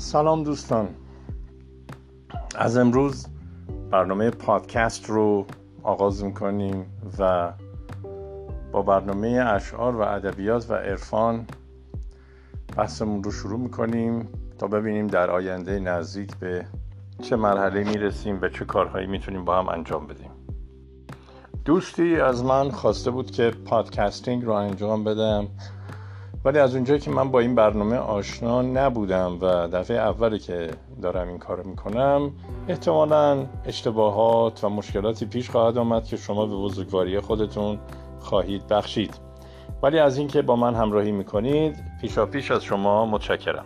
سلام دوستان. از امروز برنامه پادکست رو آغاز می‌کنیم و با برنامه اشعار و ادبیات و عرفان بحثمون رو شروع می‌کنیم تا ببینیم در آینده نزدیک به چه مرحله می‌رسیم و چه کارهایی می‌تونیم با هم انجام بدیم. دوستی از من خواسته بود که پادکستینگ رو انجام بدم. ولی از اونجایی که من با این برنامه آشنا نبودم و دفعه اولی که دارم این کار می‌کنم احتمالا اشتباهات و مشکلاتی پیش خواهد آمد که شما به بزرگواری خودتون خواهید بخشید. ولی از اینکه با من همراهی می‌کنید پیشا پیش از شما متشکرم.